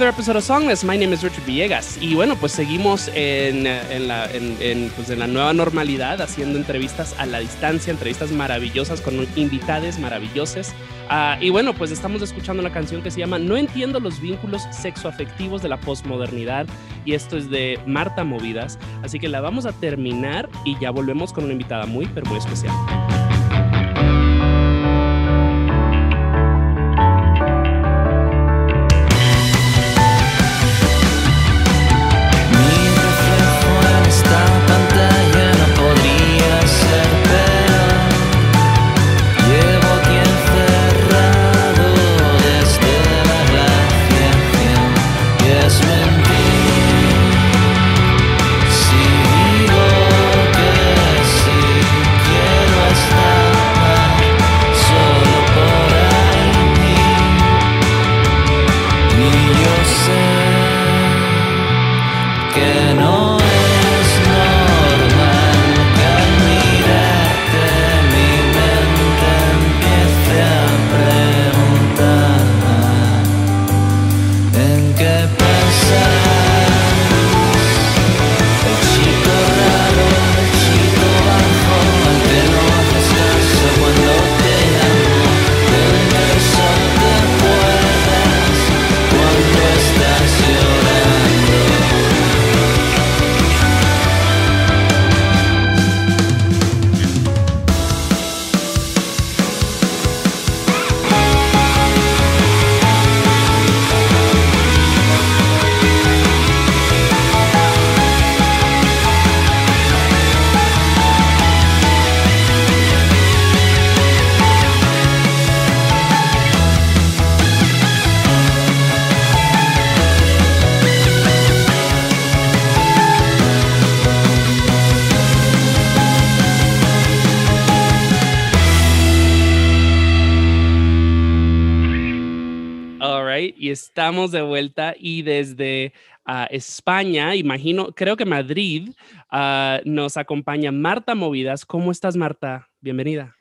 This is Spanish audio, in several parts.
another episode of Songless. My name is Richard Villegas. Y bueno, pues seguimos en, en, la, en, pues en la nueva normalidad, haciendo entrevistas a la distancia, entrevistas maravillosas con invitados maravillosos. Uh, y bueno, pues estamos escuchando una canción que se llama No entiendo los vínculos sexoafectivos de la posmodernidad. Y esto es de Marta Movidas. Así que la vamos a terminar y ya volvemos con una invitada muy, pero muy especial. Y desde uh, España, imagino, creo que Madrid, uh, nos acompaña Marta Movidas. ¿Cómo estás, Marta? Bienvenida.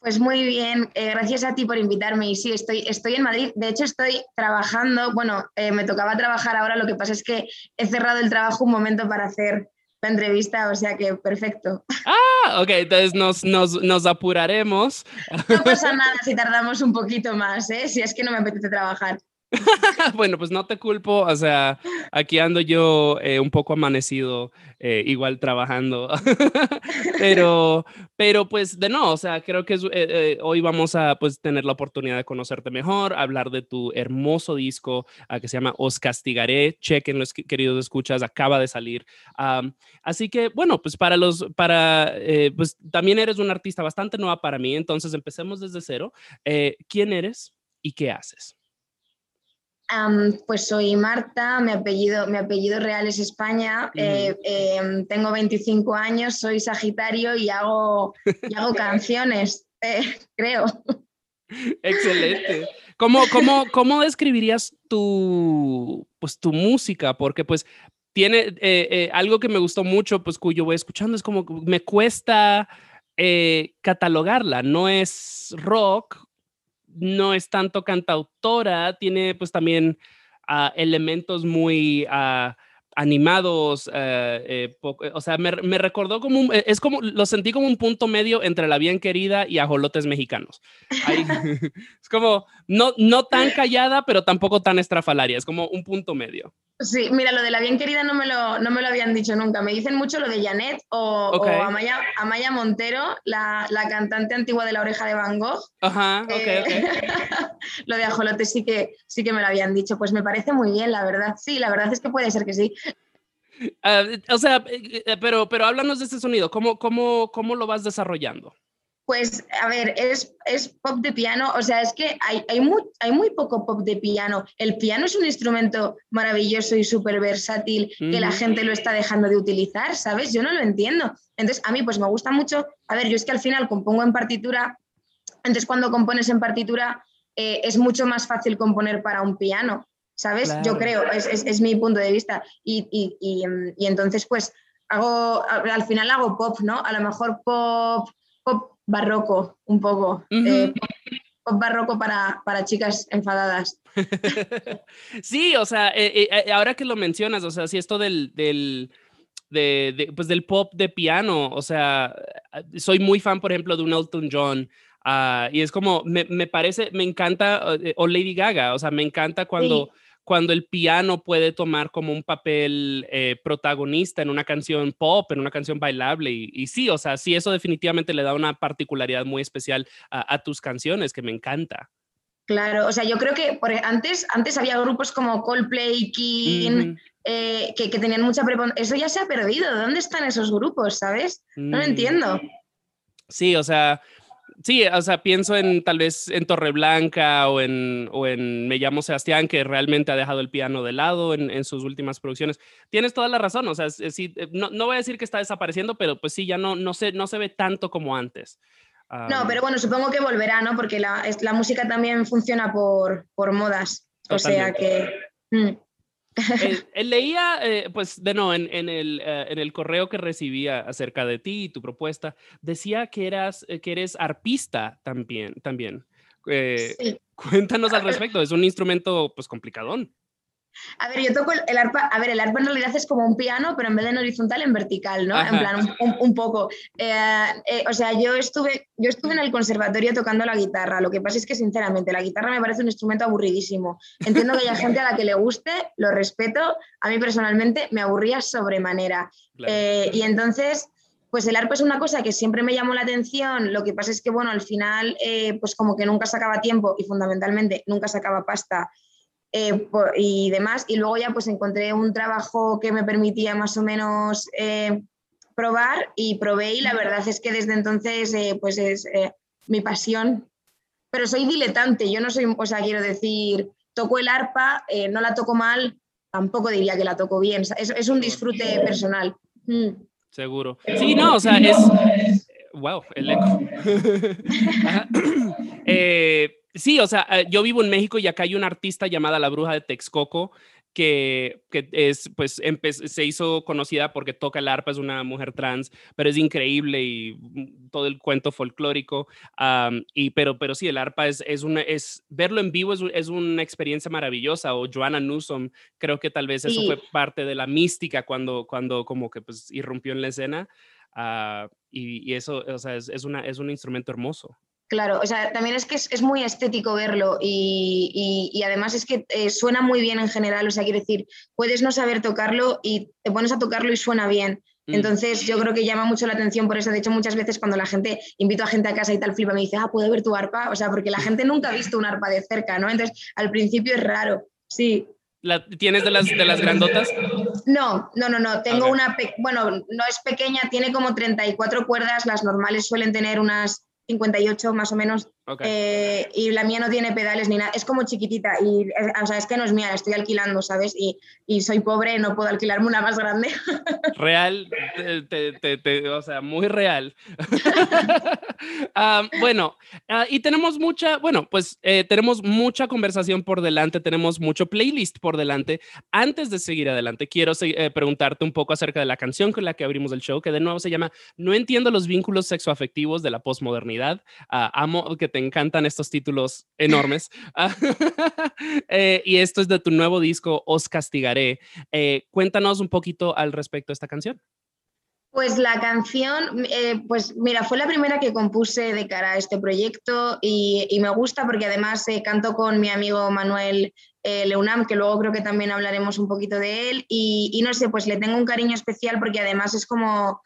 Pues muy bien, eh, gracias a ti por invitarme. Y sí, estoy, estoy en Madrid. De hecho, estoy trabajando. Bueno, eh, me tocaba trabajar ahora. Lo que pasa es que he cerrado el trabajo un momento para hacer la entrevista, o sea que perfecto. Ah, ok, entonces nos, nos, nos apuraremos. No pasa nada si tardamos un poquito más, ¿eh? si es que no me apetece trabajar. bueno, pues no te culpo, o sea, aquí ando yo eh, un poco amanecido, eh, igual trabajando, pero, pero pues de no, o sea, creo que eh, hoy vamos a pues tener la oportunidad de conocerte mejor, hablar de tu hermoso disco ah, que se llama Os Castigaré, chequen los queridos escuchas, acaba de salir. así que bueno, pues para los, para, pues también eres un artista bastante nueva para mí, entonces empecemos desde cero. ¿Quién eres y qué haces? Pues soy Marta, mi apellido, mi apellido real es España, eh, em, tengo 25 años, soy Sagitario y hago, hago canciones, eh, creo. Excelente. ¿Cómo, cómo, cómo describirías tu, pues, tu música? Porque pues tiene eh, algo que me gustó mucho, pues cuyo voy escuchando, es como me cuesta catalogarla, no es rock no es tanto cantautora, tiene pues también ah, elementos muy uh, animados, eh, eh, o sea, me, me, recordó como, un, es como, lo sentí como un punto medio entre La Bien Querida y Ajolotes Mexicanos. es como, no, no tan callada, pero tampoco tan estrafalaria, es como un punto medio. Sí, mira, lo de la bien querida no me lo, no me lo habían dicho nunca. Me dicen mucho lo de Janet o, Amaya, Amaya, Montero, la, cantante antigua de la oreja de Van Gogh. Ajá, ok, eh, lo de ajolote sí que, sí que me lo habían dicho. Pues me parece muy bien, la verdad. Sí, la verdad es que puede ser que sí. Ah, o sea, eh, eh, pero, pero háblanos de este sonido. ¿Cómo, cómo, cómo lo vas desarrollando? Pues, a ver, es, es, pop de piano, o sea, es que hay, hay, muy, hay muy poco pop de piano. El piano es un instrumento maravilloso y súper versátil que la gente lo está dejando de utilizar, ¿sabes? Yo no lo entiendo. Entonces, a mí pues me gusta mucho, a ver, yo es que al final compongo en partitura, entonces cuando compones en partitura eh, es mucho más fácil componer para un piano, ¿sabes? Yo creo, es, es, es, mi punto de vista. Y, y, y, y entonces, pues, hago, al final hago pop, ¿no? A lo mejor pop, pop barroco un poco. Eh, pop barroco para, para chicas enfadadas. sí, o sea, eh, eh, ahora que lo mencionas, o sea, si esto del, del de, pues del pop de piano, o sea, soy muy fan, por ejemplo, de un Elton John, ah, y es como, me, me, parece, me encanta, o Lady Gaga, o sea, me encanta cuando cuando el piano puede tomar como un papel eh, protagonista en una canción pop, en una canción bailable. Y, sí, o sea, sí, eso definitivamente le da una particularidad muy especial a, tus canciones que me encanta. Claro, o sea, yo creo que por, e, antes, antes había grupos como Coldplay, King, eh, que, tenían mucha Eso ya se ha perdido. ¿Dónde están esos grupos, sabes? No lo mm. entiendo. Sí, o sea, Sí, o sea, pienso en tal vez en Torreblanca o en, o en Me llamo Sebastián, que realmente ha dejado el piano de lado en, sus últimas producciones. Tienes toda la razón, o sea, sí, eh, no, no, voy a decir que está desapareciendo, pero pues sí, ya no, no, se, no se ve tanto como antes. no, pero bueno, supongo que volverá, ¿no? Porque la, la música también funciona por, por modas. O sea que... Mm. Eh, leía, eh, pues, de no, en, en, el, eh, en, el, correo que recibía acerca de ti y tu propuesta, decía que, eras, que eres arpista también. también. Cuéntanos al respecto, es un instrumento, pues, complicadón. A ver, yo toco el, arpa, a ver, el arpa en realidad es como un piano, pero en vez de en horizontal, en vertical, ¿no? En plan, un, poco. Eh, eh, o sea, yo estuve, yo estuve en el conservatorio tocando la guitarra. Lo que pasa es que, sinceramente, la guitarra me parece un instrumento aburridísimo. Entiendo que haya gente a la que le guste, lo respeto. A mí personalmente me aburría sobremanera. Eh, y entonces, pues el arpa es una cosa que siempre me llamó la atención, lo que pasa es que, bueno, al final, pues como que nunca sacaba tiempo y fundamentalmente nunca sacaba pasta eh, y demás. Y luego ya pues encontré un trabajo que me permitía más o menos eh, probar y probé y la verdad es que desde entonces eh, pues es mi pasión. Pero soy diletante, yo no soy, o sea, quiero decir, toco el arpa, no la toco mal, tampoco diría que la toco bien, es, es un disfrute personal. Mm. Seguro. Sí, no, o sea, es... Wow, el eco. eh, Sí, o sea, eh, yo vivo en México y acá hay una artista llamada La Bruja de Texcoco que, que es, pues, se hizo conocida porque toca el arpa, es una mujer trans, pero es increíble y mm, todo el cuento folclórico. y, pero, pero sí, el arpa es, es, una, es verlo en vivo es, es, una experiencia maravillosa. O Joanna Newsom, creo que tal vez eso fue parte de la mística cuando, cuando como que pues irrumpió en la escena. Ah, y, y, eso, o sea, es, es, una, es un instrumento hermoso. Claro, o sea, también es que es, muy estético verlo y, además es que eh, suena muy bien en general, o sea, quiero decir, puedes no saber tocarlo y te pones a tocarlo y suena bien. Mm. Entonces yo creo que llama mucho la atención por eso. De hecho, muchas veces cuando la gente, invito a gente a casa y tal, flipa, me dice, ah, ¿puedo ver tu arpa? O sea, porque la gente nunca ha visto un arpa de cerca, ¿no? Entonces, al principio es raro, sí. ¿La, ¿Tienes de las, de las grandotas? No, no, no, no. Tengo una, bueno, no es pequeña, tiene como 34 cuerdas, las normales suelen tener unas 58 más o menos. Eh, y la mía no tiene pedales ni nada, es como chiquitita. Y, o sea, es que no es mía, la estoy alquilando, ¿sabes? Y, y soy pobre, no puedo alquilarme una más grande. Real, o sea, muy real. Ah, bueno, ah, y tenemos mucha, bueno, pues eh, tenemos mucha conversación por delante, tenemos mucho playlist por delante. Antes de seguir adelante, quiero eh, preguntarte un poco acerca de la canción con la que abrimos el show, que de nuevo se llama No entiendo los vínculos sexoafectivos de la posmodernidad. Ah, amo que te encantan estos títulos enormes. Eh, y esto es de tu nuevo disco, Os Castigaré. cuéntanos un poquito al respecto de esta canción. Pues la canción, eh, pues mira, fue la primera que compuse de cara a este proyecto y, me gusta porque además eh, canto con mi amigo Manuel eh, Leunam, que luego creo que también hablaremos un poquito de él y, no sé, pues le tengo un cariño especial porque además es como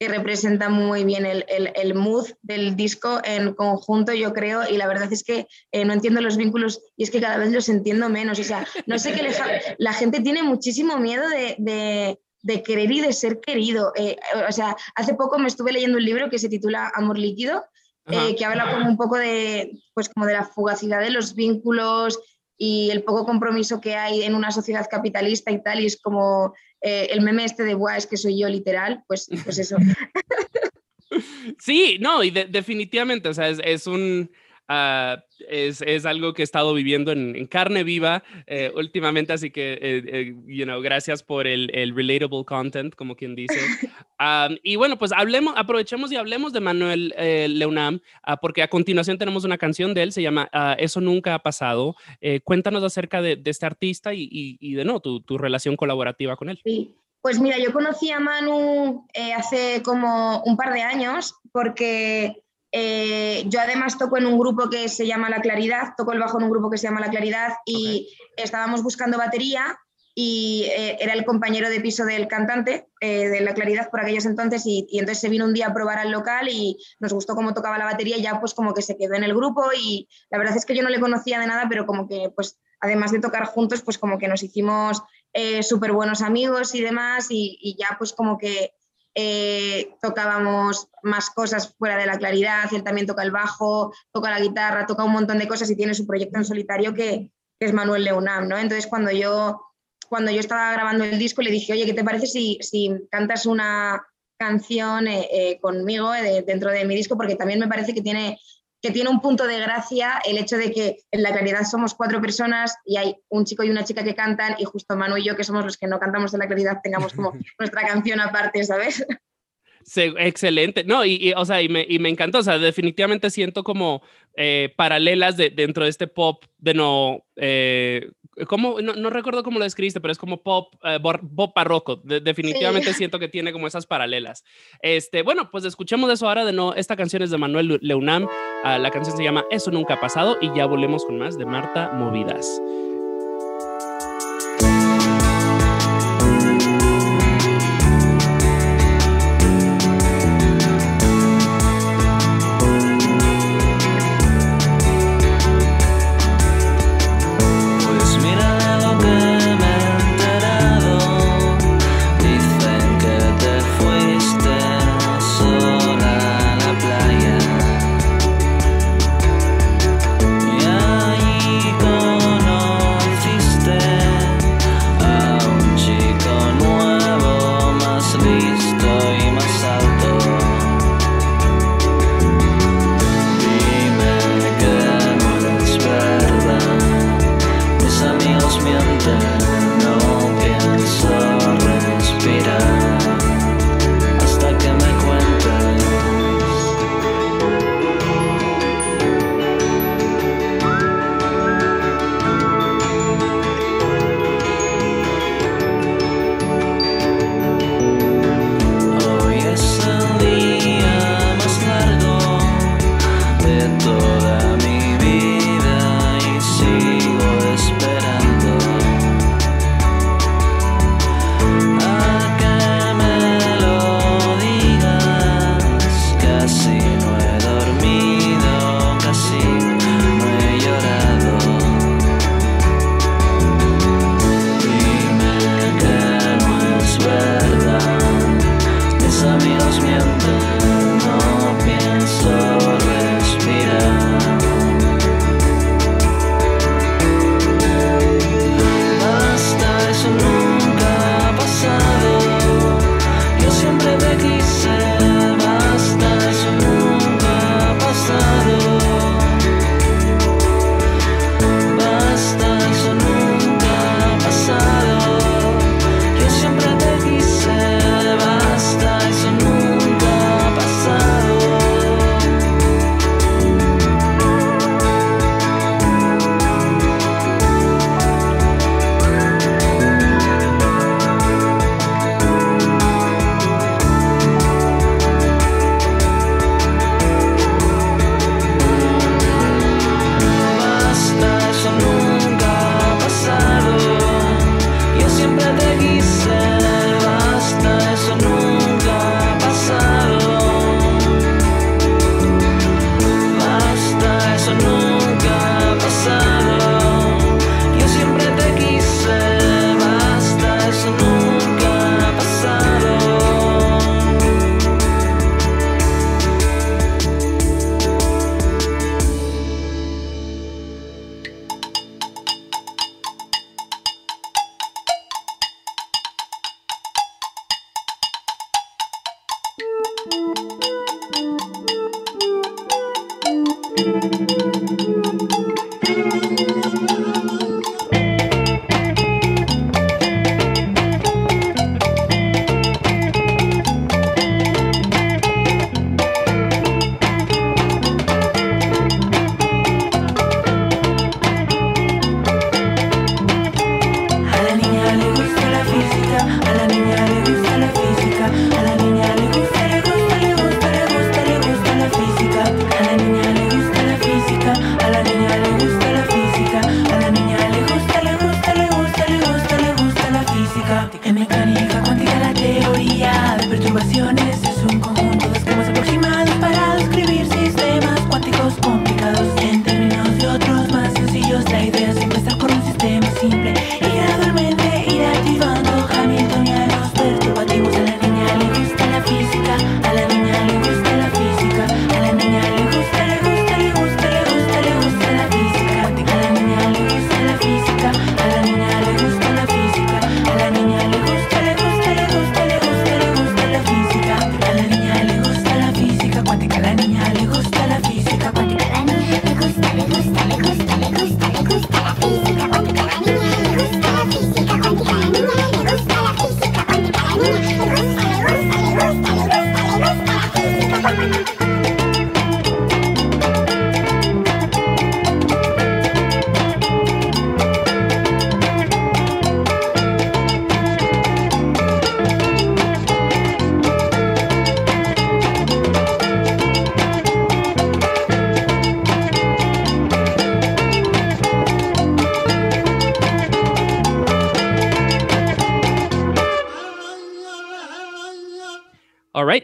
que representa muy bien el, el, mood del disco en conjunto, yo creo, y la verdad es que no entiendo los vínculos y es que cada vez los entiendo menos. O sea, no sé qué la gente tiene muchísimo miedo de de querer y de ser querido. Eh, o sea, hace poco me estuve leyendo un libro que se titula Amor líquido, eh, que habla como un poco de, pues como de la fugacidad de los vínculos y el poco compromiso que hay en una sociedad capitalista y tal, y es como eh, el meme este de, Buah, es que soy yo literal, pues, pues eso. Sí, no, y definitivamente, o sea, es, un Ah, es, es, algo que he estado viviendo en, carne viva eh, últimamente, así que, eh, eh, you know, gracias por el, el, relatable content, como quien dice. y bueno, pues hablemos, aprovechemos y hablemos de Manuel Leunam, uh, porque a continuación tenemos una canción de él, se llama uh, Eso Nunca Ha Pasado. cuéntanos acerca de, de, este artista y, y, y de no, tu, tu, relación colaborativa con él. Sí. Pues mira, yo conocí a Manu hace como un par de años porque eh, yo además toco en un grupo que se llama La Claridad, toco el bajo en un grupo que se llama La Claridad y estábamos buscando batería y eh, era el compañero de piso del cantante eh, de La Claridad por aquellos entonces y, entonces se vino un día a probar al local y nos gustó cómo tocaba la batería y ya pues como que se quedó en el grupo y la verdad es que yo no le conocía de nada, pero como que pues además de tocar juntos pues como que nos hicimos súper buenos amigos y demás y, y ya pues como que eh, tocábamos más cosas fuera de la claridad, él también toca el bajo, toca la guitarra, toca un montón de cosas y tiene su proyecto en solitario que, es Manuel Leunam, ¿no? Entonces cuando yo, cuando yo estaba grabando el disco le dije, oye, ¿qué te parece si, si cantas una canción eh, eh, conmigo dentro de mi disco? Porque también me parece que tiene que tiene un punto de gracia el hecho de que en la claridad somos cuatro personas y hay un chico y una chica que cantan y justo Manu y yo, que somos los que no cantamos en la claridad, tengamos como nuestra canción aparte, ¿sabes? Excelente. No, y, o sea, y me, y me, encantó. O sea, definitivamente siento como eh, paralelas de, dentro de este pop de no. Eh, como, no, no, recuerdo cómo lo describiste, pero es como pop, eh, pop barroco. definitivamente siento que tiene como esas paralelas. Este, bueno, pues escuchemos eso ahora de no. Esta canción es de Manuel Leunam. Ah, la canción se llama Eso nunca ha pasado y ya volvemos con más de Marta Movidas.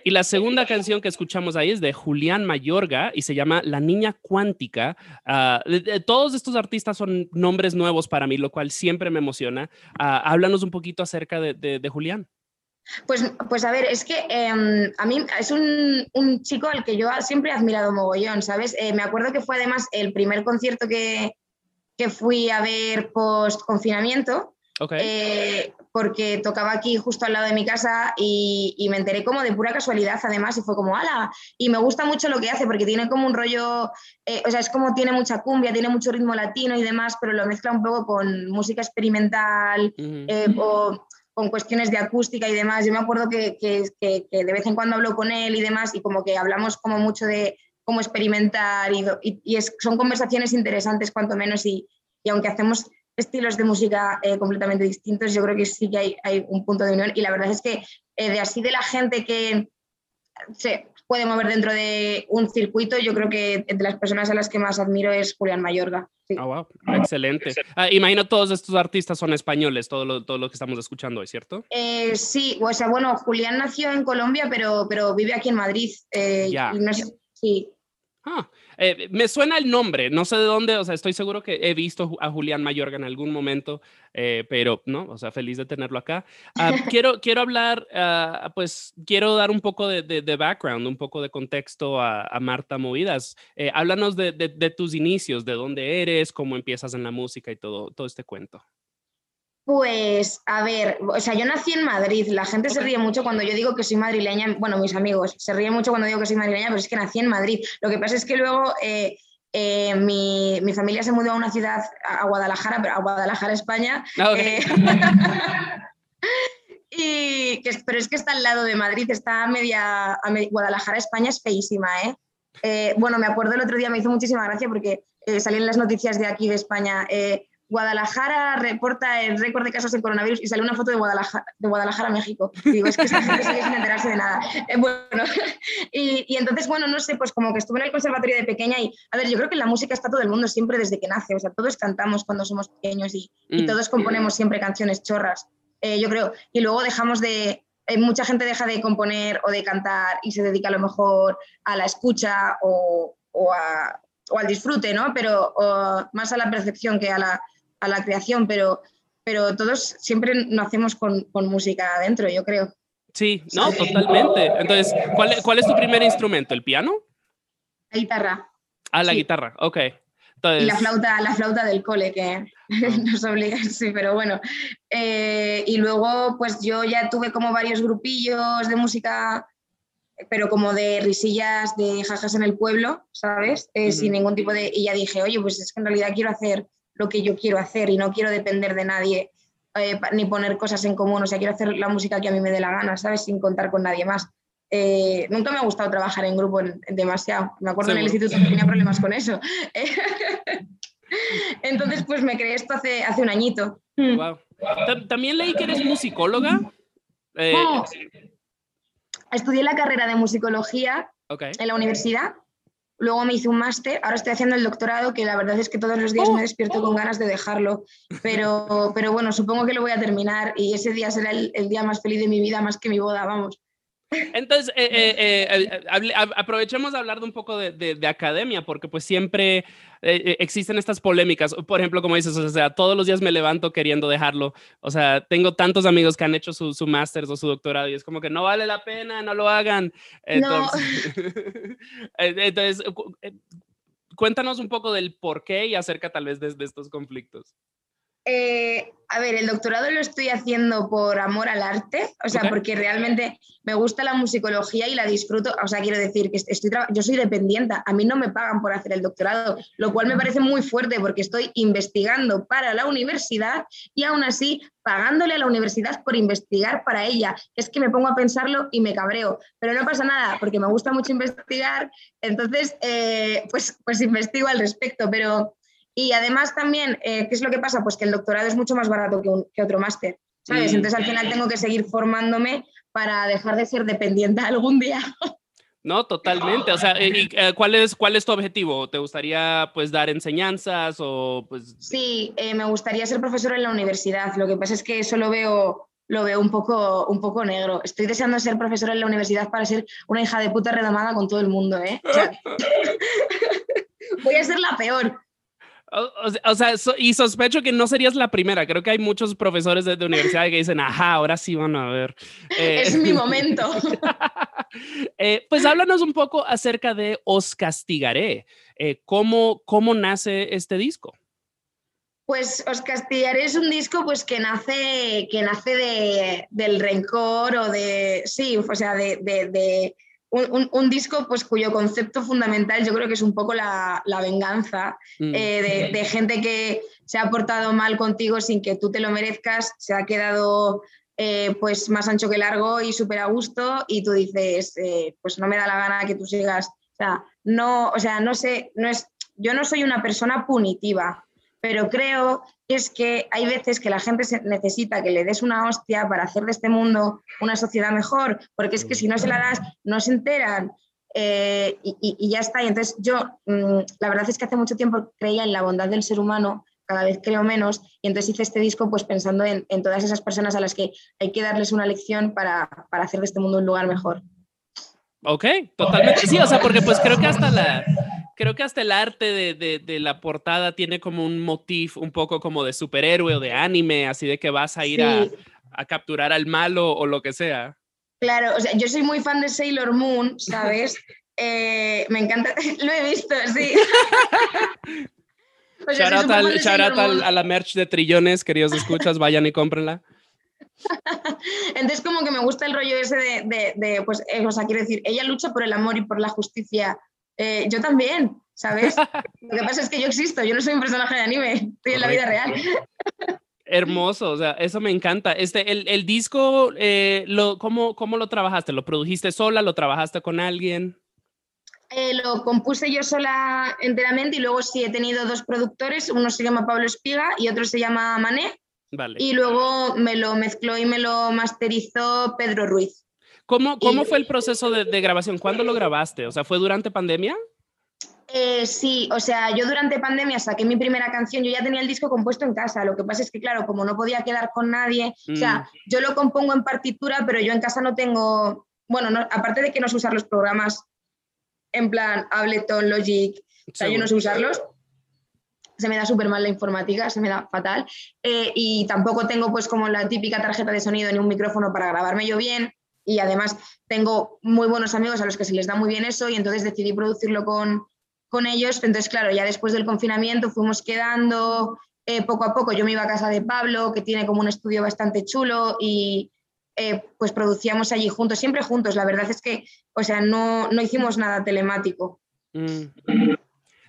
Y la segunda canción que escuchamos ahí es de Julián Mayorga y se llama La Niña Cuántica. Ah, todos estos artistas son nombres nuevos para mí, lo cual siempre me emociona. Ah, háblanos un poquito acerca de, Julián. Pues, pues a ver, es que em, a mí es un, chico al que yo siempre he admirado mogollón, ¿sabes? Eh, me acuerdo que fue además el primer concierto que, que fui a ver post confinamiento eh, porque tocaba aquí justo al lado de mi casa y, me enteré como de pura casualidad además y fue como, ala, y me gusta mucho lo que hace porque tiene como un rollo, eh, o sea, es como tiene mucha cumbia, tiene mucho ritmo latino y demás, pero lo mezcla un poco con música experimental eh, o con cuestiones de acústica y demás. Yo me acuerdo que, de vez en cuando hablo con él y demás y como que hablamos como mucho de cómo experimentar y, y, son conversaciones interesantes cuanto menos y, y aunque hacemos estilos de música eh, completamente distintos, yo creo que sí que hay, hay, un punto de unión y la verdad es que eh, de así de la gente que se puede mover dentro de un circuito, yo creo que de las personas a las que más admiro es Julián Mayorga. Ah, wow. Excelente. Ah, imagino todos estos artistas son españoles, todo lo, todo lo que estamos escuchando hoy, ¿cierto? Eh, sí, o sea, bueno, Julián nació en Colombia, pero, pero vive aquí en Madrid. ya. sí. Eh, me suena el nombre, no sé de dónde, o sea, estoy seguro que he visto a Julián Mayorga en algún momento, eh, pero no, o sea, feliz de tenerlo acá. Ah, quiero, quiero hablar, ah, pues quiero dar un poco de, de, background, un poco de contexto a, Marta Movidas. Eh, háblanos de, de, tus inicios, de dónde eres, cómo empiezas en la música y todo, todo este cuento. Pues, a ver, o sea, yo nací en Madrid. La gente se ríe mucho cuando yo digo que soy madrileña. Bueno, mis amigos se ríen mucho cuando digo que soy madrileña, pero es que nací en Madrid. Lo que pasa es que luego eh, eh, mi, familia se mudó a una ciudad, a Guadalajara, pero a Guadalajara, España. Ah, eh, y pero es que está al lado de Madrid, está a media, a Guadalajara, España es feísima, ¿eh? Bueno, me acuerdo el otro día, me hizo muchísima gracia porque salían las noticias de aquí de España. Guadalajara reporta el récord de casos de coronavirus y sale una foto de Guadalajara, de Guadalajara México. digo, es que esta gente sigue sin enterarse de nada. Eh, bueno, y, entonces, bueno, no sé, pues como que estuve en el conservatorio de pequeña y, a ver, yo creo que la música está todo el mundo siempre desde que nace, o sea, todos cantamos cuando somos pequeños y, mm. todos componemos siempre canciones chorras, eh, yo creo, y luego dejamos de, eh, mucha gente deja de componer o de cantar y se dedica a lo mejor a la escucha o, o, al disfrute, ¿no? Pero más a la percepción que a la a la creación, pero, pero todos siempre nacemos con, con música adentro, yo creo. Sí, no, totalmente. Entonces, ¿cuál, ¿cuál, es tu primer instrumento? ¿El piano? La guitarra. Ah, la guitarra, ok. Y la flauta, la flauta del cole, que ah. nos obliga, sí, pero bueno. Eh, y luego, pues yo ya tuve como varios grupillos de música pero como de risillas, de jajas en el pueblo, ¿sabes? Eh, sin ningún tipo de... Y ya dije, oye, pues es que en realidad quiero hacer lo que yo quiero hacer y no quiero depender de nadie eh, ni poner cosas en común, o sea, quiero hacer la música que a mí me dé la gana, ¿sabes? Sin contar con nadie más. Eh, nunca me ha gustado trabajar en grupo demasiado. Me acuerdo en el instituto que tenía problemas con eso. Entonces, pues me creé esto hace, hace un añito. También leí que eres musicóloga. Eh, Estudié la carrera de musicología en la universidad. Luego me hice un máster, ahora estoy haciendo el doctorado, que la verdad es que todos los días me despierto con ganas de dejarlo, pero, pero bueno, supongo que lo voy a terminar y ese día será el, el día más feliz de mi vida, más que mi boda, vamos. Entonces, eh, eh, eh, aprovechemos de hablar de un poco de, academia, porque pues siempre existen estas polémicas. Por ejemplo, como dices, o sea, todos los días me levanto queriendo dejarlo. O sea, tengo tantos amigos que han hecho su, su máster o su doctorado y es como que no vale la pena, no lo hagan. Entonces, entonces cuéntanos un poco del por qué y acerca tal vez de estos conflictos. Eh, a ver, el doctorado lo estoy haciendo por amor al arte, o sea, porque realmente me gusta la musicología y la disfruto, o sea, quiero decir que estoy yo soy dependiente, a mí no me pagan por hacer el doctorado, lo cual me parece muy fuerte porque estoy investigando para la universidad y aún así pagándole a la universidad por investigar para ella. Es que me pongo a pensarlo y me cabreo, pero no pasa nada porque me gusta mucho investigar, entonces, eh, pues, pues investigo al respecto, pero y además también, eh, ¿qué es lo que pasa? Pues que el doctorado es mucho más barato que, que otro máster, ¿sabes? Entonces al final tengo que seguir formándome para dejar de ser dependiente algún día. No, totalmente. O sea, ¿y, eh, cuál, es, ¿cuál es tu objetivo? ¿Te gustaría pues dar enseñanzas o pues...? Sí, eh, me gustaría ser profesor en la universidad. Lo que pasa es que eso lo veo, lo veo un, poco, un poco negro. Estoy deseando ser profesor en la universidad para ser una hija de puta redomada con todo el mundo, ¿eh? voy a ser la peor. O, sea, y sospecho que no serías la primera. Creo que hay muchos profesores de, universidad que dicen, ajá, ahora sí van a ver. es mi momento. Eh, pues háblanos un poco acerca de Os Castigaré. Eh, ¿cómo, ¿Cómo nace este disco? Pues Os Castigaré es un disco pues, que nace, que nace de, del rencor o de, sí, o sea, de, de un, disco pues, cuyo concepto fundamental yo creo que es un poco la, venganza mm. eh, de, gente que se ha portado mal contigo sin que tú te lo merezcas, se ha quedado eh, pues más ancho que largo y súper a gusto y tú dices, eh, pues no me da la gana que tú sigas. O sea, no, o sea, no sé, no es, yo no soy una persona punitiva, pero creo es que hay veces que la gente necesita que le des una hostia para hacer de este mundo una sociedad mejor, porque es que si no se la das, no se enteran. Eh, y, ya está. Y entonces yo, mm, la verdad es que hace mucho tiempo creía en la bondad del ser humano, cada vez creo menos, y entonces hice este disco pues pensando en, todas esas personas a las que hay que darles una lección para, para hacer de este mundo un lugar mejor. Ok, totalmente. Sí, o sea, porque pues creo que hasta la, creo que hasta el arte de, de, la portada tiene como un motif un poco como de superhéroe o de anime, así de que vas a ir a, a, capturar al malo o lo que sea. Claro, o sea, yo soy muy fan de Sailor Moon, ¿sabes? Eh, me encanta, lo he visto, sí. shout out, a la merch de trillones, queridos escuchas, vayan y cómprenla. Entonces, como que me gusta el rollo ese de, de, de pues, eh, o sea, quiero decir, ella lucha por el amor y por la justicia eh, yo también, ¿sabes? Lo que pasa es que yo existo, yo no soy un personaje de anime, estoy en la vida real. Hermoso, o sea, eso me encanta. Este, el, el disco, eh, lo, ¿cómo, ¿cómo lo trabajaste? ¿Lo produjiste sola? ¿Lo trabajaste con alguien? Eh, lo compuse yo sola enteramente y luego sí he tenido dos productores, uno se llama Pablo Espiga y otro se llama Mané. Vale. Y luego me lo mezcló y me lo masterizó Pedro Ruiz. ¿Cómo, cómo fue el proceso de, de, grabación? ¿Cuándo lo grabaste? O sea, ¿fue durante pandemia? Eh, sí, o sea, yo durante pandemia saqué mi primera canción, yo ya tenía el disco compuesto en casa, lo que pasa es que, claro, como no podía quedar con nadie, o sea, mm. yo lo compongo en partitura, pero yo en casa no tengo, bueno, no, aparte de que no sé usar los programas en plan Ableton, Logic, o sea, yo no sé usarlos, se me da súper mal la informática, se me da fatal, eh, y tampoco tengo pues como la típica tarjeta de sonido ni un micrófono para grabarme yo bien, y además tengo muy buenos amigos a los que se les da muy bien eso y entonces decidí producirlo con, con ellos. Entonces, claro, ya después del confinamiento fuimos quedando eh, poco a poco. Yo me iba a casa de Pablo, que tiene como un estudio bastante chulo y, eh, pues producíamos allí juntos, siempre juntos. La verdad es que, o sea, no, no hicimos nada telemático. Mm.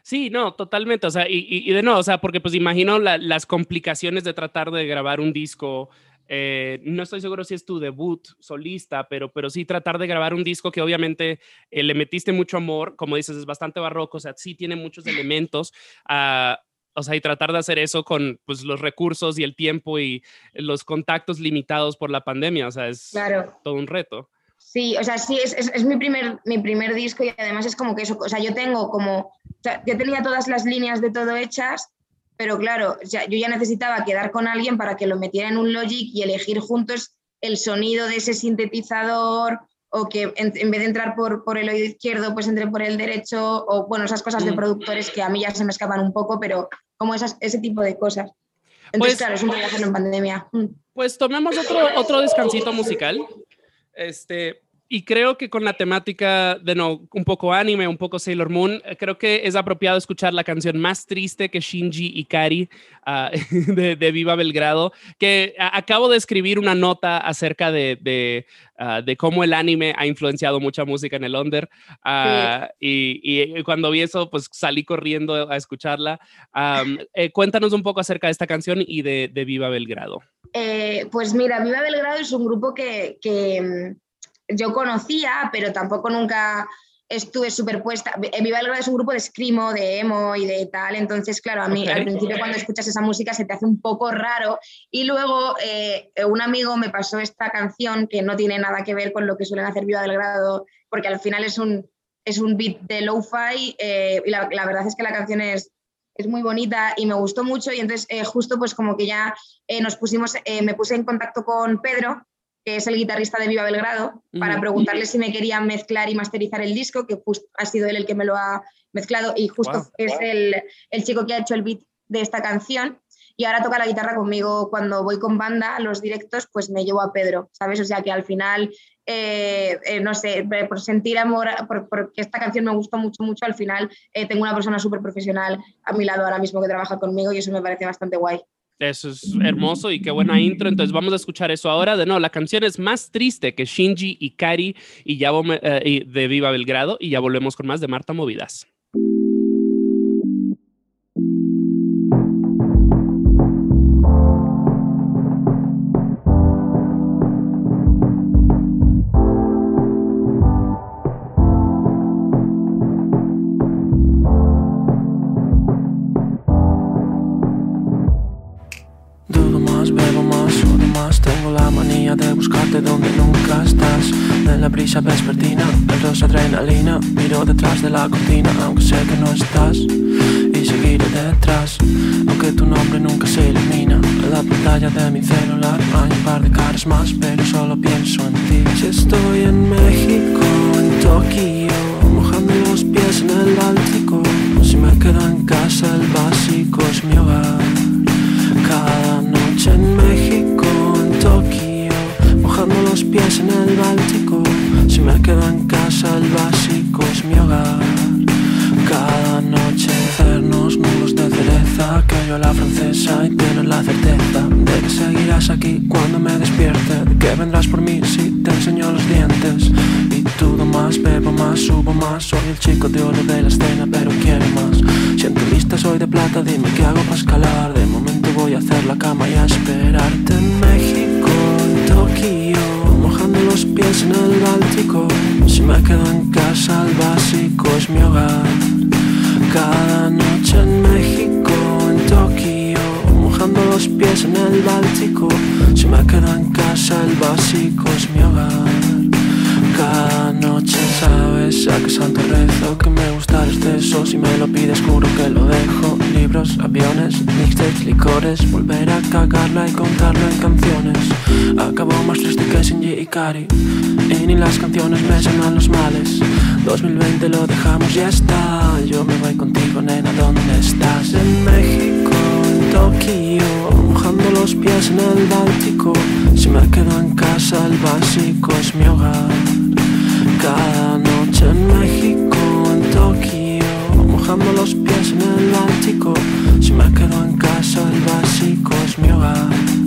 Sí, no, totalmente. O sea, y, de nuevo, o sea, porque pues imagino las complicaciones de tratar de grabar un disco. Eh, no estoy seguro si es tu debut solista, pero, pero sí tratar de grabar un disco que obviamente eh, le metiste mucho amor, como dices, es bastante barroco, o sea, sí tiene muchos elementos. Uh, o sea, y tratar de hacer eso con pues, los recursos y el tiempo y los contactos limitados por la pandemia, o sea, es todo un reto. Sí, o sea, sí, es, es, mi, primer, mi primer disco y además es como que eso, o sea, yo tengo como, o sea, yo tenía todas las líneas de todo hechas, pero claro, sea, yo ya necesitaba quedar con alguien para que lo metiera en un Logic y elegir juntos el sonido de ese sintetizador o que en, vez de entrar por, por, el oído izquierdo, pues entre por el derecho, o bueno, esas cosas de mm. productores que a mí ya se me escapan un poco, pero como esas, ese tipo de cosas. Entonces, pues claro, es un hacerlo en pandemia. Mm. Pues tomemos otro, otro descansito musical. Este, y creo que con la temática de no, un poco anime, un poco Sailor Moon, eh, creo que es apropiado escuchar la canción más triste que Shinji Ikari uh, de, Viva Belgrado, que acabo de escribir una nota acerca de, de, uh, de, cómo el anime ha influenciado mucha música en el under. Uh, y, y, cuando vi eso, pues salí corriendo a escucharla. Um, eh, cuéntanos un poco acerca de esta canción y de, de Viva Belgrado. Eh, pues mira, Viva Belgrado es un grupo que, que yo conocía, pero tampoco nunca estuve superpuesta. Eh, Viva Belgrado es un grupo de screamo, de emo y de tal, entonces, claro, a mí al principio cuando escuchas esa música se te hace un poco raro. Y luego eh, un amigo me pasó esta canción que no tiene nada que ver con lo que suelen hacer Viva Belgrado, porque al final es un, es un beat de lo-fi eh, y la, la, verdad es que la canción es, es muy bonita y me gustó mucho. Y entonces justo pues como que ya nos pusimos, me puse en contacto con Pedro, que es el guitarrista de Viva Belgrado, para preguntarle si me quería mezclar y masterizar el disco, que ha sido él el que me lo ha mezclado y justo es El, el, chico que ha hecho el beat de esta canción. Y ahora toca la guitarra conmigo cuando voy con banda a los directos, pues me llevo a Pedro, ¿sabes? O sea que al final, eh, eh, no sé, por sentir amor, por, porque esta canción me gustó mucho, mucho, al final eh, tengo una persona súper profesional a mi lado ahora mismo que trabaja conmigo y eso me parece bastante guay. Eso es hermoso y qué buena intro. Entonces vamos a escuchar eso ahora. De nuevo, la canción es más triste que Shinji y Kari y ya eh, de Viva Belgrado y ya volvemos con más de Marta Movidas. Casa, el básico es mi hogar. Cada noche sabes a qué santo rezo Que me gusta el exceso. Si me lo pides juro que lo dejo. Libros, aviones, mixtapes, licores. Volver a cagarla y contarlo en canciones. Acabo más triste que Shinji y Kari. Y ni las canciones me sanan los males. 2020 lo dejamos y ya está. Yo me voy contigo nena, ¿dónde estás? En México, Tokio Mojando los pies en el Báltico Si me quedo en casa el básico es mi hogar cada noche en México, en Tokio, mojando los pies en el Báltico. Si me quedo en casa, el básico es mi hogar.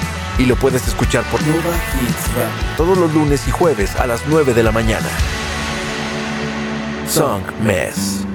y lo puedes escuchar por Nova Hits todos los lunes y jueves a las 9 de la mañana. Song Mess.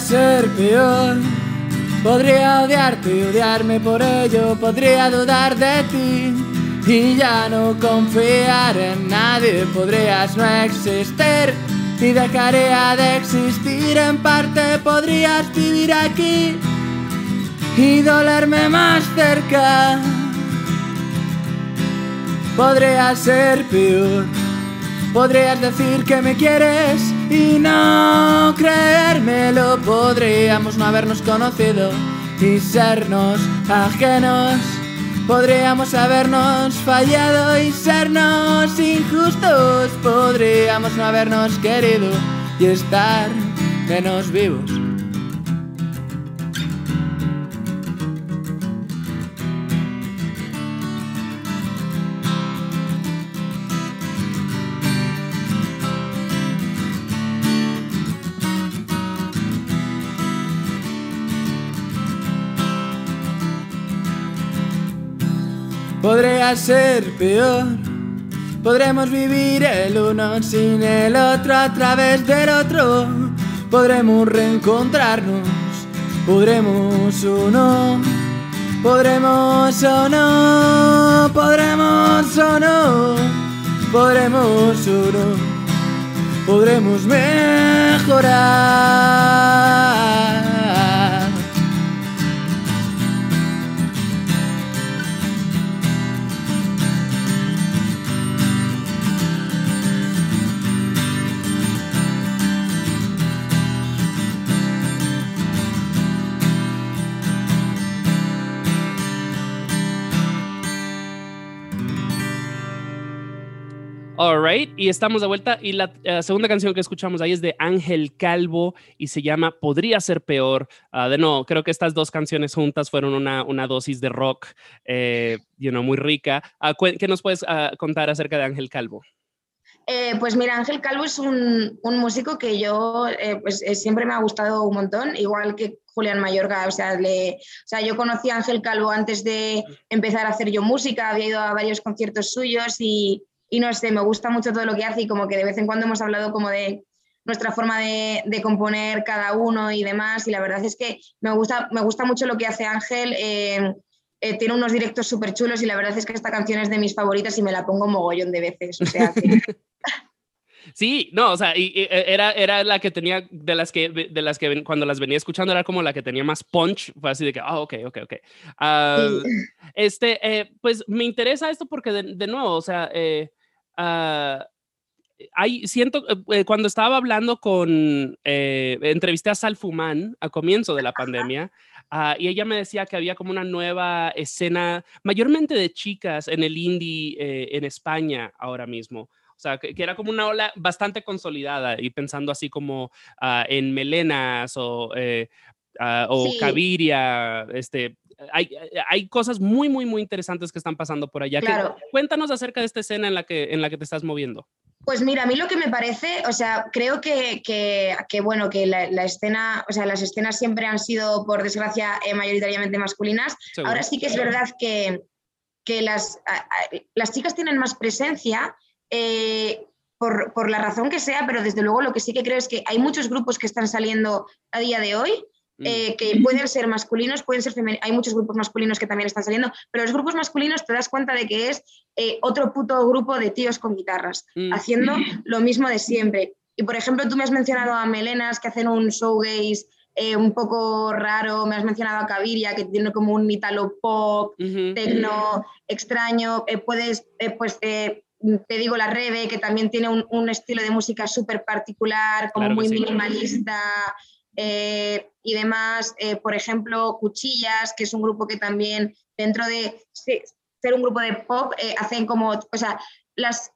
Ser peor, podría odiarte y odiarme por ello, podría dudar de ti. Y ya no confiar en nadie, podrías no existir. Y dejaría de existir en parte, podrías vivir aquí. Y dolerme más cerca. Podría ser peor, podrías decir que me quieres y no creérmelo podríamos no habernos conocido y sernos ajenos. Podríamos habernos fallado y sernos injustos. Podríamos no habernos querido y estar menos vivos. Ser peor. Podremos vivir el uno sin el otro a través del otro. Podremos reencontrarnos, podremos o no. Podremos o no, podremos o no, podremos o no, podremos mejorar. Alright, y estamos de vuelta. Y la eh, segunda canción que escuchamos ahí es de Ángel Calvo y se llama Podría ser peor. Ah, de nuevo, creo que estas dos canciones juntas fueron una, una dosis de rock eh, muy rica. Ah, ¿Qué nos puedes ah, contar acerca de Ángel Calvo? Eh, pues mira, Ángel Calvo es un, un músico que yo pues, siempre me ha gustado un montón, igual que Julián Mayorga. O sea, le, o sea, yo conocí a Ángel Calvo antes de empezar a hacer yo música, había ido a varios conciertos suyos y, y no sé, me gusta mucho todo lo que hace y como que de vez en cuando hemos hablado como de nuestra forma de, componer cada uno y demás y la verdad es que me gusta, me gusta mucho lo que hace Ángel. Eh, eh, tiene unos directos súper chulos y la verdad es que esta canción es de mis favoritas y me la pongo mogollón de veces. O sea, Sí, no, o sea, y, e, era, era la que tenía, de las que, de las que cuando las venía escuchando era como la que tenía más punch, fue así de que, ah, ok, ok, ok. Este, eh, pues me interesa esto porque de, de nuevo, o sea, eh, Ah, hay, siento, eh, eh, cuando estaba hablando con, eh, entrevisté a Salfumán a comienzo de la pandemia, ah, y ella me decía que había como una nueva escena, mayormente de chicas en el indie en España ahora mismo. O sea, que, era como una ola bastante consolidada y pensando así como ah, en Melenas o, o Caviria, este, hay, hay, cosas muy, muy, muy interesantes que están pasando por allá. cuéntanos acerca de esta escena en la que, en la que te estás moviendo. Pues mira, a mí lo que me parece, o sea, creo que, que, bueno, que la, escena, o sea, las escenas siempre han sido, por desgracia, eh, mayoritariamente masculinas. Ahora sí que es verdad que, que las, las chicas tienen más presencia. Eh, por, por, la razón que sea, pero desde luego lo que sí que creo es que hay muchos grupos que están saliendo a día de hoy. Eh, que pueden ser masculinos, pueden ser femeninos. Hay muchos grupos masculinos que también están saliendo, pero los grupos masculinos te das cuenta de que es eh, otro puto grupo de tíos con guitarras, mm. haciendo lo mismo de siempre. Y por ejemplo, tú me has mencionado a Melenas que hacen un showgaze eh, un poco raro, me has mencionado a Caviria que tiene como un italo pop, tecno extraño, puedes, pues te digo la Rebe, que también tiene un, estilo de música súper particular, como muy minimalista eh, y demás. Eh, por ejemplo, Cuchillas, que es un grupo que también dentro de ser un grupo de pop, eh, hacen como, o sea, las,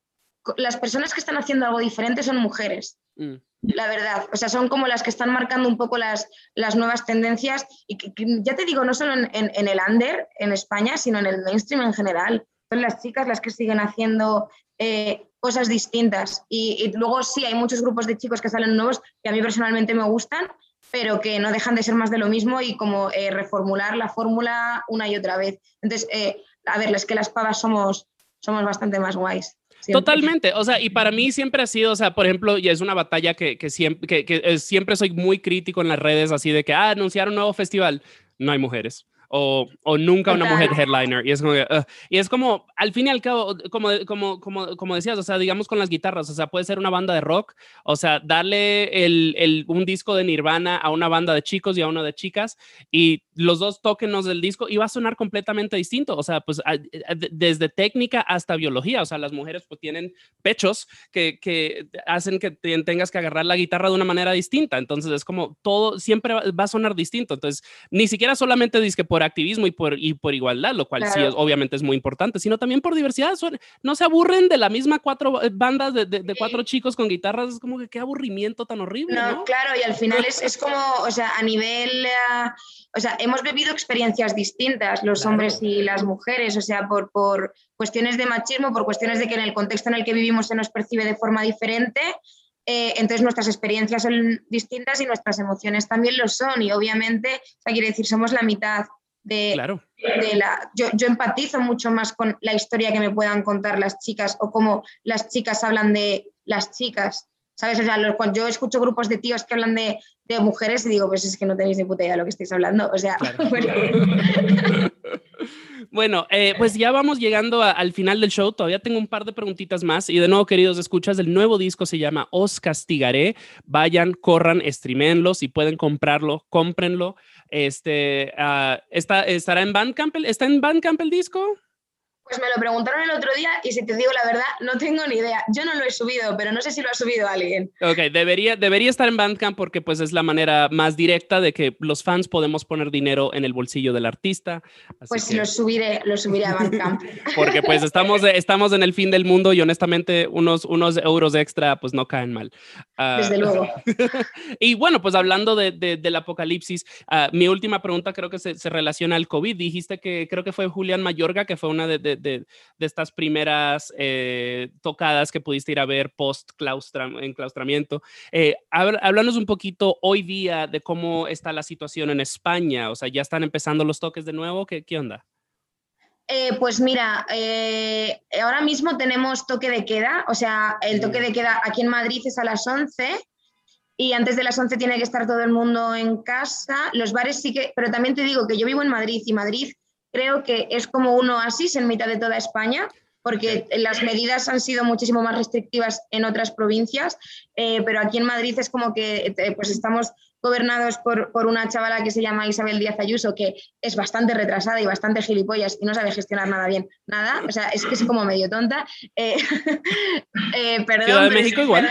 las personas que están haciendo algo diferente son mujeres. Mm. La verdad, o sea, son como las que están marcando un poco las, las nuevas tendencias y que, ya te digo, no solo en, en el under en España, sino en el mainstream en general son las chicas las que siguen haciendo eh, cosas distintas. Y, luego sí, hay muchos grupos de chicos que salen nuevos que a mí personalmente me gustan, pero que no dejan de ser más de lo mismo y como eh, reformular la fórmula una y otra vez. Entonces, eh, a ver, es que las pavas somos, somos bastante más guays. Totalmente, o sea, y para mí siempre ha sido, o sea, por ejemplo, y es una batalla que, que siempre, siempre soy muy crítico en las redes, así de que, ah, anunciaron un nuevo festival, no hay mujeres o, o nunca una mujer headliner. Y es como, y es como, al fin y al cabo, como, como, como, como decías, o sea, digamos con las guitarras, o sea, puede ser una banda de rock, o sea, darle el, el, un disco de Nirvana a una banda de chicos y a una de chicas, y los dos tóquenos del disco, y va a sonar completamente distinto, o sea, pues desde técnica hasta biología, o sea, las mujeres pues tienen pechos que, que hacen que tengas que agarrar la guitarra de una manera distinta, entonces es como todo siempre va a sonar distinto, entonces ni siquiera solamente dice que por activismo y por, y por igualdad, lo cual sí es, obviamente es muy importante, sino también por diversidad. No se aburren de la misma cuatro bandas de, de, cuatro chicos con guitarras, es como que qué aburrimiento tan horrible. No, claro, y al final es, es como, o sea, a nivel, uh, o sea, hemos vivido experiencias distintas los hombres y las mujeres, o sea, por, por cuestiones de machismo, por cuestiones de que en el contexto en el que vivimos se nos percibe de forma diferente. Eh, entonces nuestras experiencias son distintas y nuestras emociones también lo son y obviamente, o sea, quiere decir, somos la mitad de, la, yo, yo, empatizo mucho más con la historia que me puedan contar las chicas o cómo las chicas hablan de las chicas. ¿Sabes? O sea, cuando yo escucho grupos de tíos que hablan de, de, mujeres y digo, pues es que no tenéis ni puta idea de lo que estáis hablando. O sea, bueno. Eh, pues ya vamos llegando al final del show. Todavía tengo un par de preguntitas más. Y de nuevo, queridos escuchas, el nuevo disco se llama Os Castigaré. Vayan, corran, streamenlo. Si pueden comprarlo, cómprenlo. Este, uh, está, ¿Estará en Bandcamp? ¿Está en Bandcamp el disco? Pues me lo preguntaron el otro día y si te digo la verdad, no tengo ni idea. Yo no lo he subido, pero no sé si lo ha subido alguien. Ok, debería, debería estar en Bandcamp porque pues es la manera más directa de que los fans podemos poner dinero en el bolsillo del artista. pues lo subiré, lo subiré a Bandcamp. porque pues estamos, estamos en el fin del mundo y honestamente unos, unos euros extra pues no caen mal. Ah, Desde luego. y bueno, pues hablando de, del apocalipsis, uh, mi última pregunta creo que se, se, relaciona al COVID. Dijiste que creo que fue Julián Mayorga, que fue una de de, estas primeras eh, tocadas que pudiste ir a ver post enclaustramiento. Eh, háblanos un poquito hoy día de cómo está la situación en España. O sea, ¿ya están empezando los toques de nuevo? ¿Qué, qué onda? Eh, pues mira, eh, ahora mismo tenemos toque de queda, o sea, el toque de queda aquí en Madrid es a las 11 y antes de las 11 tiene que estar todo el mundo en casa. Los bares sí que, pero también te digo que yo vivo en Madrid y Madrid creo que es como un oasis en mitad de toda España porque las medidas han sido muchísimo más restrictivas en otras provincias, eh, pero aquí en Madrid es como que eh, pues estamos gobernados por, por, una chavala que se llama Isabel Díaz Ayuso, que es bastante retrasada y bastante gilipollas y no sabe gestionar nada bien, nada, o sea, es que es como medio tonta. Eh, perdón, México igual.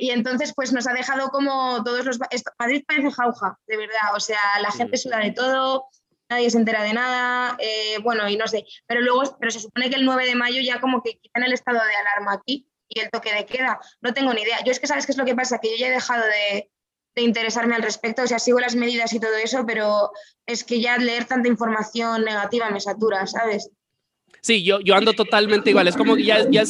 y entonces pues nos ha dejado como todos los... Madrid parece jauja, de verdad, o sea, la gente suda de todo, nadie se entera de nada, eh, bueno, y no sé, pero luego, pero se supone que el 9 de mayo ya como que quitan el estado de alarma aquí y el toque de queda, no tengo ni idea. Yo es que sabes qué es lo que pasa, que yo ya he dejado de, de interesarme al respecto, o sea, sigo las medidas y todo eso, pero es que ya leer tanta información negativa me satura, ¿sabes? Sí, yo, yo ando totalmente igual. Es como que ya, ya,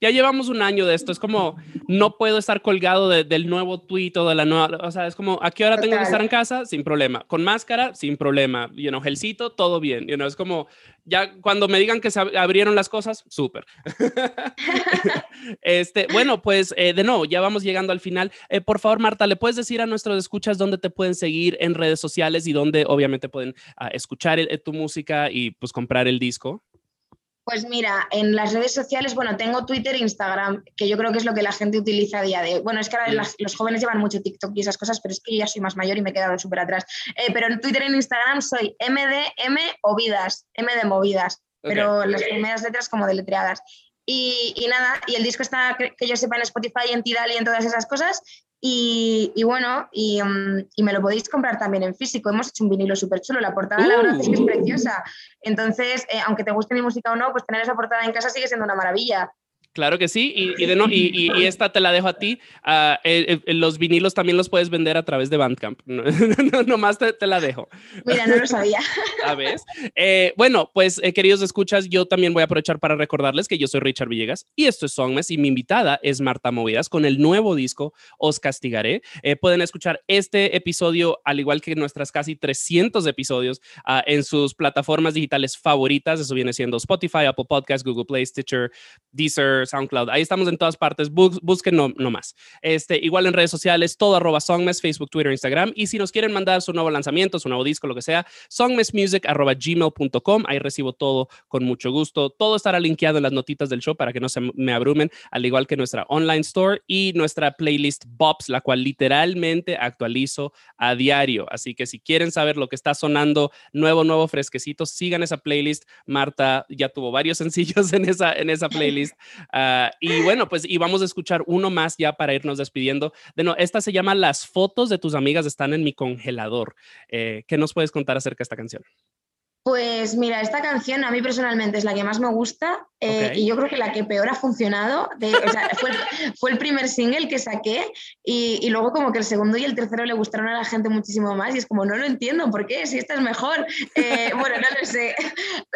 ya llevamos un año de esto. Es como no puedo estar colgado del nuevo tweet o de la nueva. O sea, es como a qué hora tengo que estar en casa sin problema. Con máscara, sin problema. Y en gelcito, todo bien. You know, es como ya cuando me digan que se abrieron las cosas, súper. este, bueno, pues eh, de nuevo, ya vamos llegando al final. Eh, por favor, Marta, ¿le puedes decir a nuestros escuchas dónde te pueden seguir en redes sociales y dónde obviamente pueden ah, escuchar tu música y pues comprar el disco? Pues mira, en las redes sociales, bueno, tengo Twitter e Instagram, que yo creo que es lo que la gente utiliza a día de hoy. Bueno, es que ahora los jóvenes llevan mucho TikTok y esas cosas, pero es que yo ya soy más mayor y me he quedado súper atrás. Eh, pero en Twitter e Instagram soy MDM Movidas, M de Movidas, pero las primeras letras como deletreadas. Y, y, nada, y el disco está, que yo sepa, en Spotify, en Tidal y en todas esas cosas. Y, bueno, y, me lo podéis comprar también en físico. Hemos hecho un vinilo súper chulo. La portada, la verdad es que es uh. preciosa. Entonces, eh, aunque te guste mi música o no, pues tener esa portada en casa sigue siendo una maravilla. Claro que sí, y, de no, y, y, esta te la dejo a ti. Uh, los vinilos también los puedes vender a través de Bandcamp. No, nomás te, te, la dejo. Mira, no lo sabía. ¿Sabes? Eh, bueno, pues eh, queridos escuchas, yo también voy a aprovechar para recordarles que yo soy Richard Villegas y esto es Songmes y mi invitada es Marta Movidas con el nuevo disco Os Castigaré. pueden escuchar este episodio, al igual que nuestras casi 300 episodios, uh, en sus plataformas digitales favoritas. Eso viene siendo Spotify, Apple Podcasts, Google Play, Stitcher, Deezer, SoundCloud. Ahí estamos en todas partes. busquen no, no, más. Este, igual en redes sociales, todo arroba Songmes, Facebook, Twitter, Instagram. Y si nos quieren mandar su nuevo lanzamiento, su nuevo disco, lo que sea, songmesmusic arroba gmail.com. Ahí recibo todo con mucho gusto. Todo estará linkeado en las notitas del show para que no se me abrumen, al igual que nuestra online store y nuestra playlist Bops, la cual literalmente actualizo a diario. Así que si quieren saber lo que está sonando nuevo, nuevo, fresquecito, sigan esa playlist. Marta ya tuvo varios sencillos en esa, en esa playlist. Ah, y bueno, pues y vamos a escuchar uno más ya para irnos despidiendo. De no, esta se llama Las fotos de tus amigas están en mi congelador. Eh, ¿Qué nos puedes contar acerca de esta canción? Pues mira, esta canción a mí personalmente es la que más me gusta eh, y yo creo que la que peor ha funcionado. fue, el primer single que saqué y, luego como que el segundo y el tercero le gustaron a la gente muchísimo más y es como no lo entiendo, ¿por qué? Si esta es mejor. Eh, bueno, no lo sé.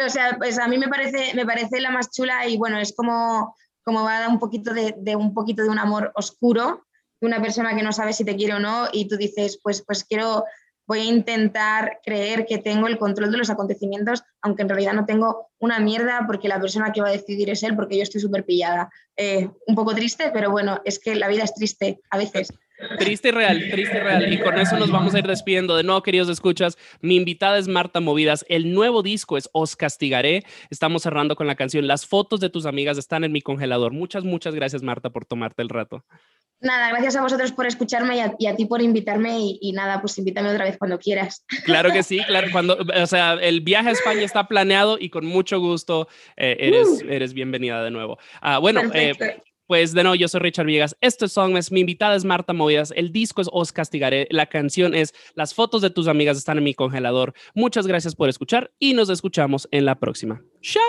O sea, pues a mí me parece, me parece la más chula y bueno, es como, como va a dar un poquito de, de un poquito de un amor oscuro de una persona que no sabe si te quiere o no y tú dices, pues, pues quiero voy a intentar creer que tengo el control de los acontecimientos, aunque en realidad no tengo una mierda porque la persona que va a decidir es él, porque yo estoy súper pillada. Eh, un poco triste, pero bueno, es que la vida es triste a veces. Triste y real, triste y real. Y con eso nos vamos a ir despidiendo. De nuevo, queridos escuchas, mi invitada es Marta Movidas. El nuevo disco es Os Castigaré. Estamos cerrando con la canción Las fotos de tus amigas están en mi congelador. Muchas, muchas gracias, Marta, por tomarte el rato. Nada, gracias a vosotros por escucharme y a, ti por invitarme y, nada, pues invítame otra vez cuando quieras. Claro que sí, claro, cuando, o sea, el viaje a España está planeado y con mucho gusto eh, eres, uh. eres bienvenida de nuevo. Ah, bueno, eh, pues de nuevo, yo soy Richard Villegas, esto es Songmes, mi invitada es Marta Movidas, el disco es Os Castigaré, la canción es Las fotos de tus amigas están en mi congelador. Muchas gracias por escuchar y nos escuchamos en la próxima. ¡Chao!